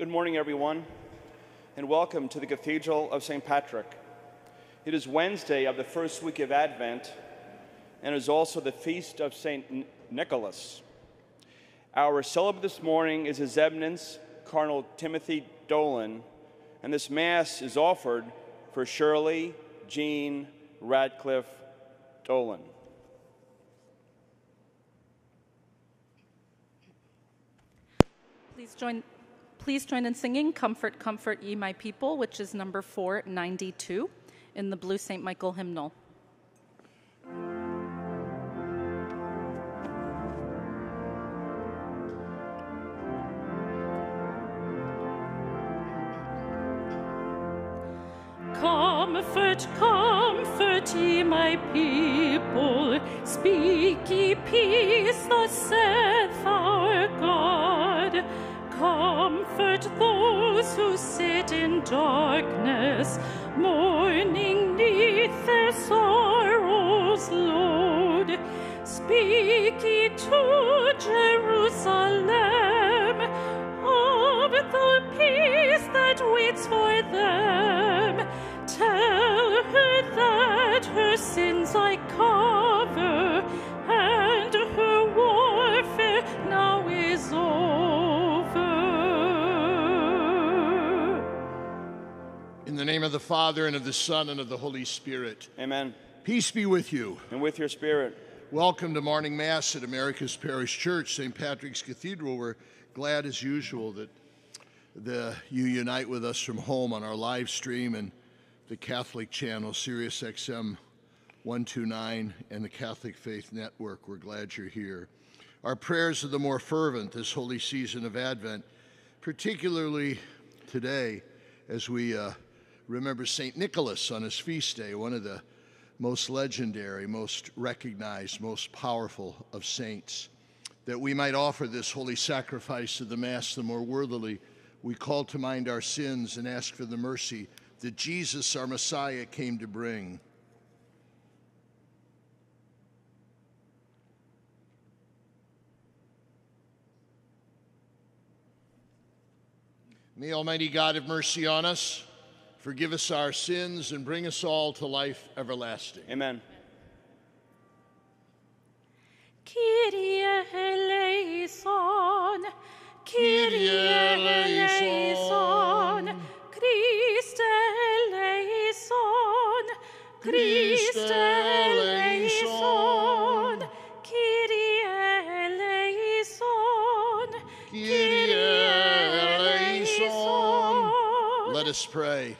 Good morning, everyone, and welcome to the Cathedral of St. Patrick. It is Wednesday of the first week of Advent and is also the feast of St. Nicholas. Our celebrant this morning is His Eminence Cardinal Timothy Dolan, and this Mass is offered for Shirley Jean Radcliffe Dolan. Please join, please join in singing Comfort, Comfort Ye My People, which is number 492 in the Blue St. Michael hymnal. Comfort, comfort ye my people, speak ye peace, thus saith our God. Comfort those who sit in darkness, mourning neath their sorrow's load. Speak ye to Jerusalem of the peace that waits for them. Tell her that her sins I cover, the name of the Father, and of the Son, and of the Holy Spirit. Amen. Peace be with you. And with your spirit. Welcome to morning Mass at America's Parish Church, St. Patrick's Cathedral. We're glad, as usual, that the, you unite with us from home on our live stream and the Catholic channel, Sirius XM 129, and the Catholic Faith Network. We're glad you're here. Our prayers are the more fervent this holy season of Advent, particularly today as we uh, remember St. Nicholas on his feast day, one of the most legendary, most recognized, most powerful of saints. That we might offer this holy sacrifice of the Mass the more worthily, we call to mind our sins and ask for the mercy that Jesus, our Messiah, came to bring. May Almighty God have mercy on us, forgive us our sins, and bring us all to life everlasting. Amen. Kyrie eleison, Kyrie eleison, Christe eleison, Christe eleison, Kyrie eleison, Kyrie eleison. Let us pray.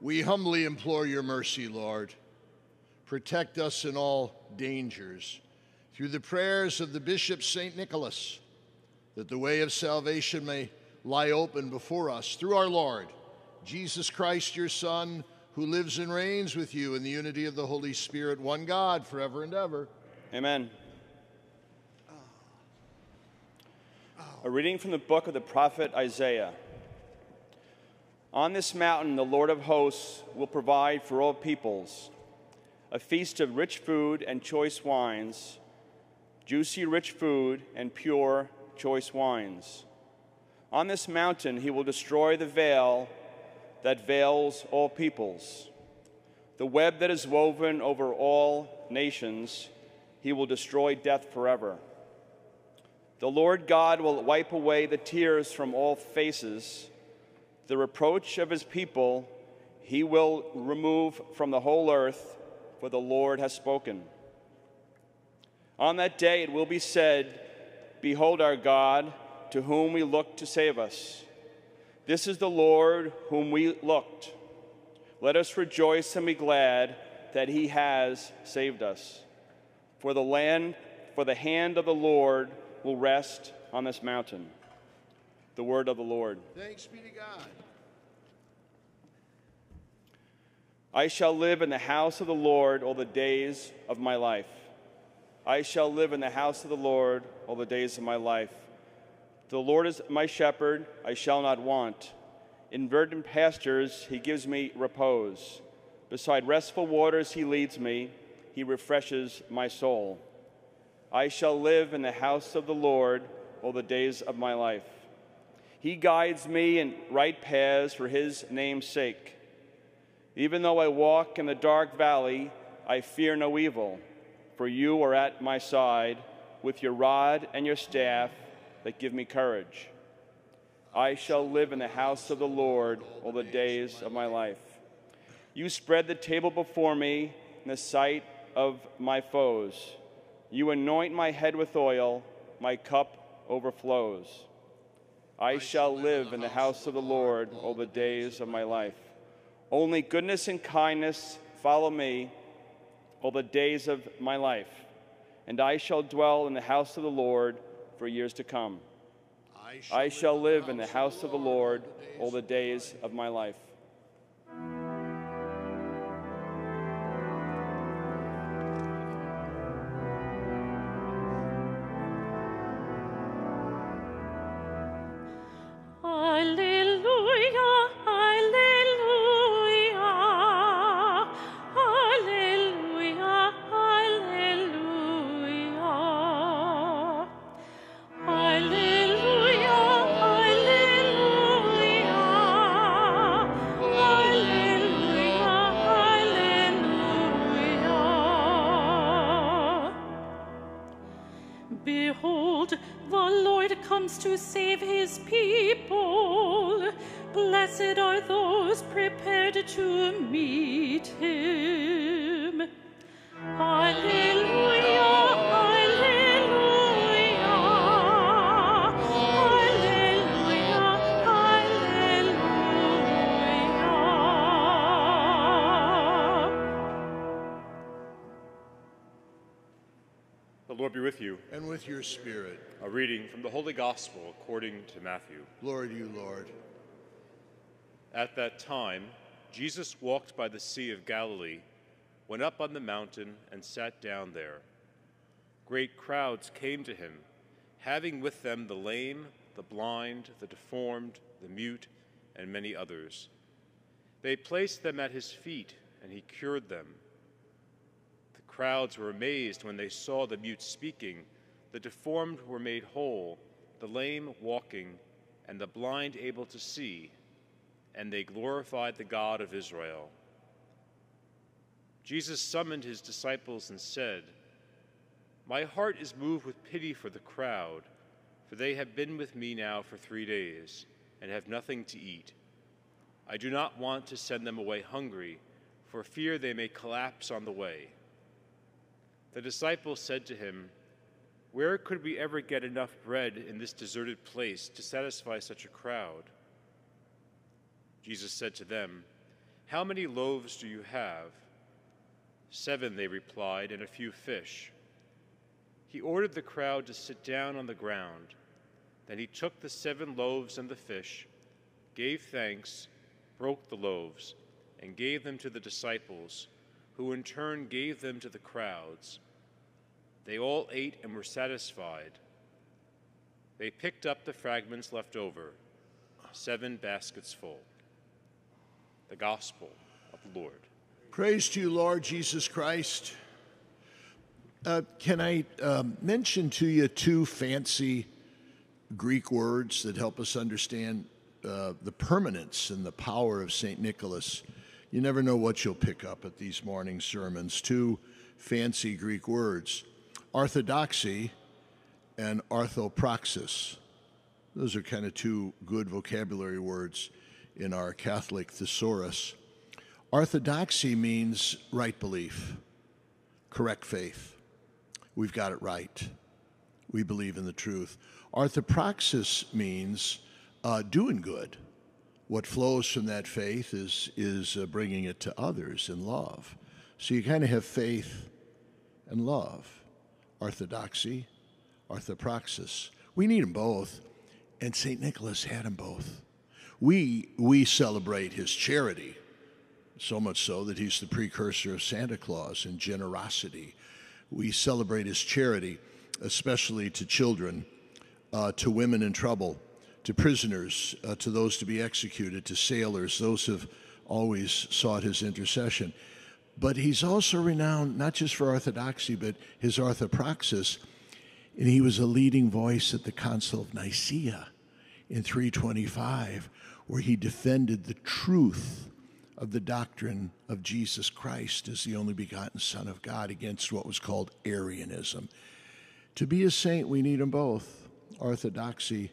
We humbly implore your mercy, Lord. Protect us in all dangers through the prayers of the Bishop St. Nicholas, that the way of salvation may lie open before us through our Lord, Jesus Christ, your Son, who lives and reigns with you in the unity of the Holy Spirit, one God, forever and ever. Amen. A reading from the book of the prophet Isaiah. On this mountain, the Lord of hosts will provide for all peoples a feast of rich food and choice wines, juicy, rich food and pure, choice wines. On this mountain, he will destroy the veil that veils all peoples. The web that is woven over all nations, he will destroy death forever. The Lord God will wipe away the tears from all faces. The reproach of his people he will remove from the whole earth, for the Lord has spoken. On that day it will be said, Behold our God, to whom we look to save us. This is the Lord whom we looked. Let us rejoice and be glad that he has saved us. For the land, for the hand of the Lord will rest on this mountain. The word of the Lord. Thanks be to God. I shall live in the house of the Lord all the days of my life. I shall live in the house of the Lord all the days of my life. The Lord is my shepherd, I shall not want. In verdant pastures, he gives me repose. Beside restful waters, he leads me. He refreshes my soul. I shall live in the house of the Lord all the days of my life. He guides me in right paths for his name's sake. Even though I walk in the dark valley, I fear no evil, for you are at my side with your rod and your staff that give me courage. I shall live in the house of the Lord all the days of my life. You spread the table before me in the sight of my foes. You anoint my head with oil, my cup overflows. I shall live in the house of the Lord all the days of my life. Only goodness and kindness follow me all the days of my life, and I shall dwell in the house of the Lord for years to come. I shall live in the house of the Lord all the days of my life. His people. Blessed are those prepared to meet Lord be with you. And with your spirit. A reading from the Holy Gospel according to Matthew. Lord, you, Lord. At that time, Jesus walked by the Sea of Galilee, went up on the mountain, and sat down there. Great crowds came to him, having with them the lame, the blind, the deformed, the mute, and many others. They placed them at his feet, and he cured them. Crowds were amazed when they saw the mute speaking, the deformed were made whole, the lame walking, and the blind able to see, and they glorified the God of Israel. Jesus summoned his disciples and said, My heart is moved with pity for the crowd, for they have been with me now for three days and have nothing to eat. I do not want to send them away hungry, for fear they may collapse on the way. The disciples said to him, Where could we ever get enough bread in this deserted place to satisfy such a crowd? Jesus said to them, How many loaves do you have? Seven, they replied, and a few fish. He ordered the crowd to sit down on the ground. Then he took the seven loaves and the fish, gave thanks, broke the loaves, and gave them to the disciples, who in turn gave them to the crowds. They all ate and were satisfied. They picked up the fragments left over, seven baskets full. The Gospel of the Lord. Praise to you, Lord Jesus Christ. Uh, can I um, mention to you two fancy Greek words that help us understand uh, the permanence and the power of St. Nicholas? You never know what you'll pick up at these morning sermons. Two fancy Greek words orthodoxy and orthopraxis. Those are kind of two good vocabulary words in our Catholic thesaurus. Orthodoxy means right belief, correct faith. We've got it right. We believe in the truth. Orthopraxis means uh, doing good. What flows from that faith is, is uh, bringing it to others in love. So you kind of have faith and love. Orthodoxy, orthopraxis. We need them both, and St. Nicholas had them both. We, we celebrate his charity, so much so that he's the precursor of Santa Claus in generosity. We celebrate his charity, especially to children, uh, to women in trouble, to prisoners, uh, to those to be executed, to sailors. Those have always sought his intercession. But he's also renowned not just for orthodoxy, but his orthopraxis. And he was a leading voice at the Council of Nicaea in 325, where he defended the truth of the doctrine of Jesus Christ as the only begotten Son of God against what was called Arianism. To be a saint, we need them both orthodoxy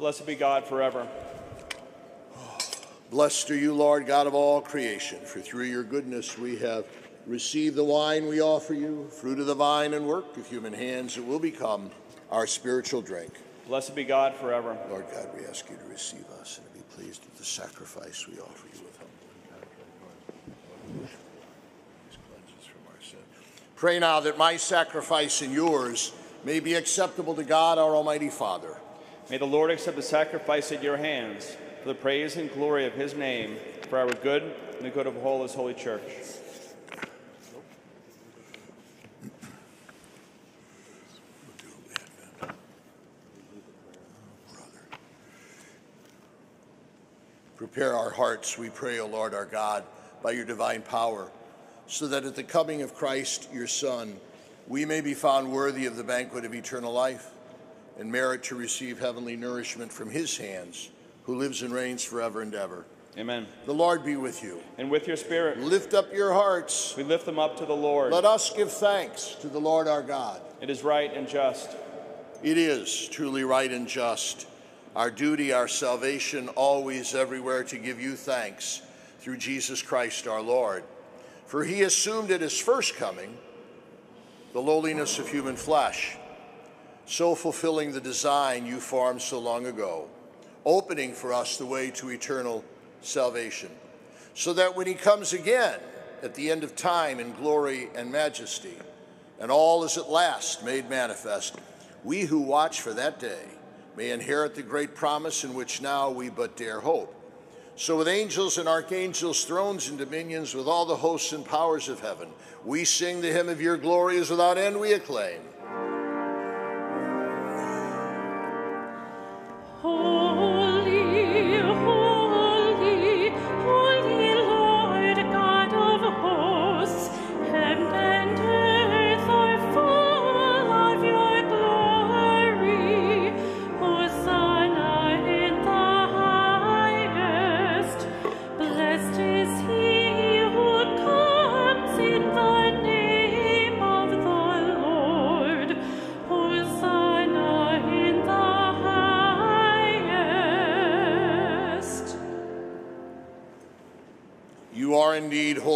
Blessed be God forever. Blessed are you, Lord, God of all creation, for through your goodness we have received the wine we offer you, fruit of the vine and work of human hands. It will become our spiritual drink. Blessed be God forever. Lord God, we ask you to receive us and to be pleased with the sacrifice we offer you with humble and cleanses from our sin. Pray now that my sacrifice and yours may be acceptable to God, our Almighty Father. May the Lord accept the sacrifice at your hands for the praise and glory of his name, for our good and the good of all his holy church. Prepare our hearts, we pray, O Lord our God, by your divine power, so that at the coming of Christ, your Son, we may be found worthy of the banquet of eternal life and merit to receive heavenly nourishment from his hands, who lives and reigns forever and ever. Amen. The Lord be with you. And with your spirit, Lift up your hearts. we lift them up to the Lord. Let us give thanks to the Lord our God. It is right and just. It is truly right and just, our duty, our salvation, always, everywhere to give you thanks through Jesus Christ our Lord. For he assumed at his first coming the lowliness of human flesh, so fulfilling the design you formed so long ago, opening for us the way to eternal salvation, so that when he comes again at the end of time in glory and majesty, and all is at last made manifest, we who watch for that day may inherit the great promise in which now we but dare hope. So, with angels and archangels, thrones and dominions, with all the hosts and powers of heaven, we sing the hymn of your glory is without end, we acclaim.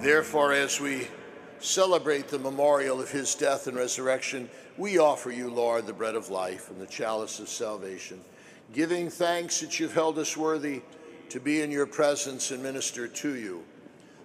Therefore, as we celebrate the memorial of his death and resurrection, we offer you, Lord, the bread of life and the chalice of salvation, giving thanks that you've held us worthy to be in your presence and minister to you.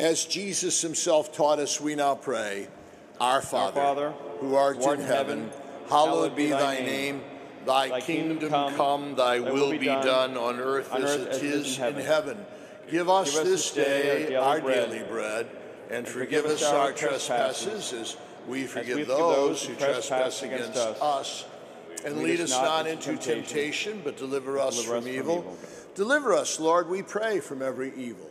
As Jesus himself taught us, we now pray, Our Father, Father, who art, who art in heaven, heaven, hallowed be thy name. Thy, Thy kingdom, kingdom come, thy will be done, on earth on as earth it as is in in heaven. Give us Give us this day our our daily bread, bread, and forgive us us our our trespasses as we forgive we forgive those who trespass against against us. And lead us not into temptation, but deliver us Deliver us from from evil. evil. Deliver us, Lord, we pray, from every evil.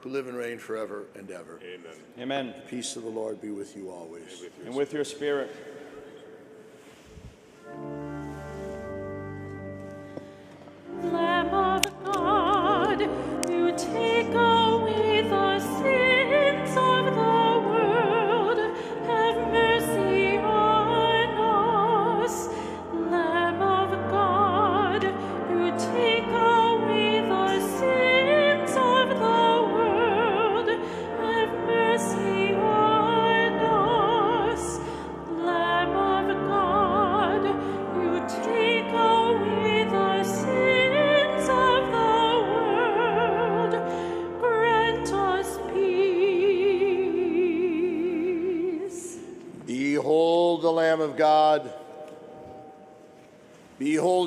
who live and reign forever and ever. Amen. Amen. Peace of the Lord be with you always. And with your spirit.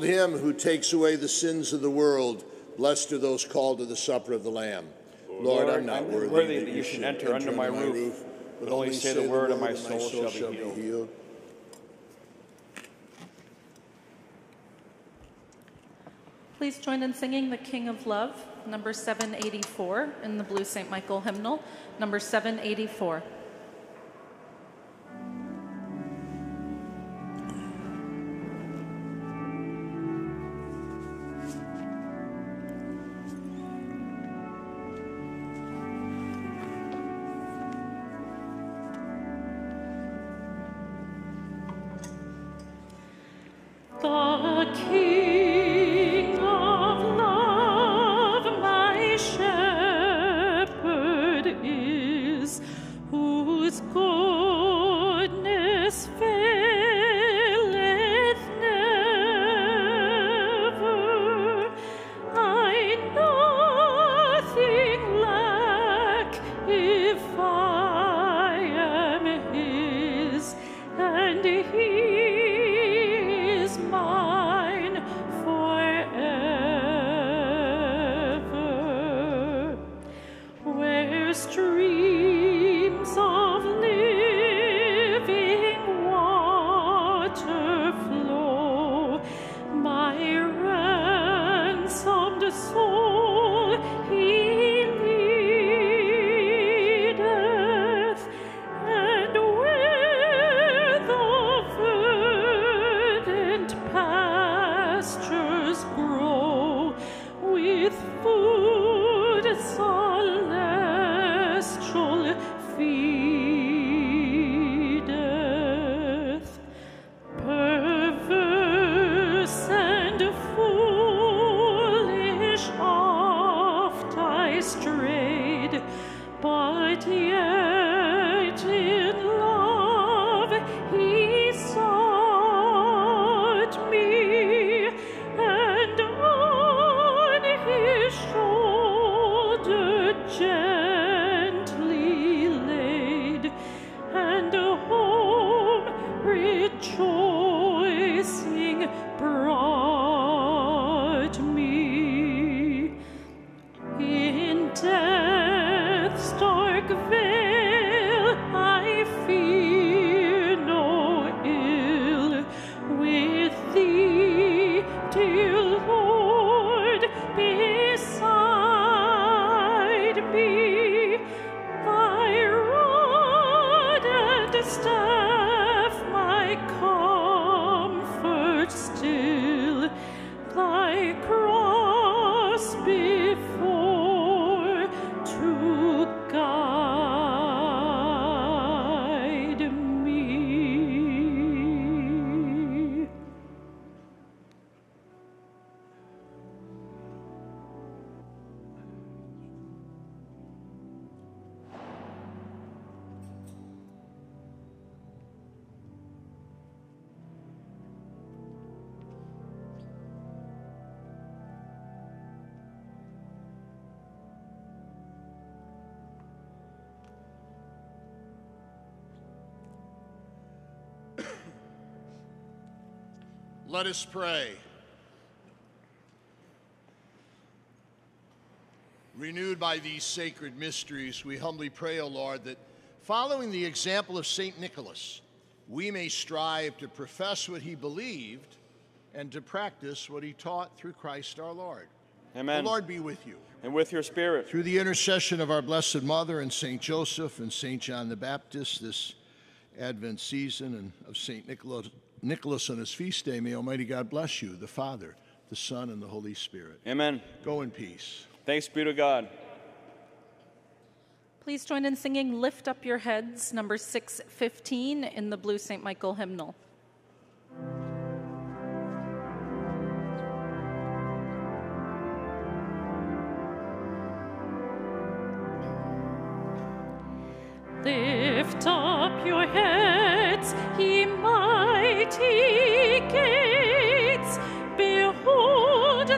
Him who takes away the sins of the world. Blessed are those called to the supper of the Lamb. Lord, I'm not worthy, that you should enter under my roof, but only say the word, and my soul shall be healed. Please join in singing the King of Love, number 784 in the Blue St. Michael hymnal, number 784. but yet. Staff, Let us pray. Renewed by these sacred mysteries, we humbly pray, O Lord, that following the example of St. Nicholas, we may strive to profess what he believed and to practice what he taught through Christ our Lord. Amen. The Lord be with you. And with your spirit. Through the intercession of our Blessed Mother and St. Joseph and St. John the Baptist, this Advent season, and of St. Nicholas, Nicholas on his feast day, may Almighty God bless you, the Father, the Son, and the Holy Spirit. Amen. Go in peace. Thanks be to God. Please join in singing Lift Up Your Heads, number 615 in the Blue St. Michael hymnal. Lift up your heads, ye mighty gates. Behold, the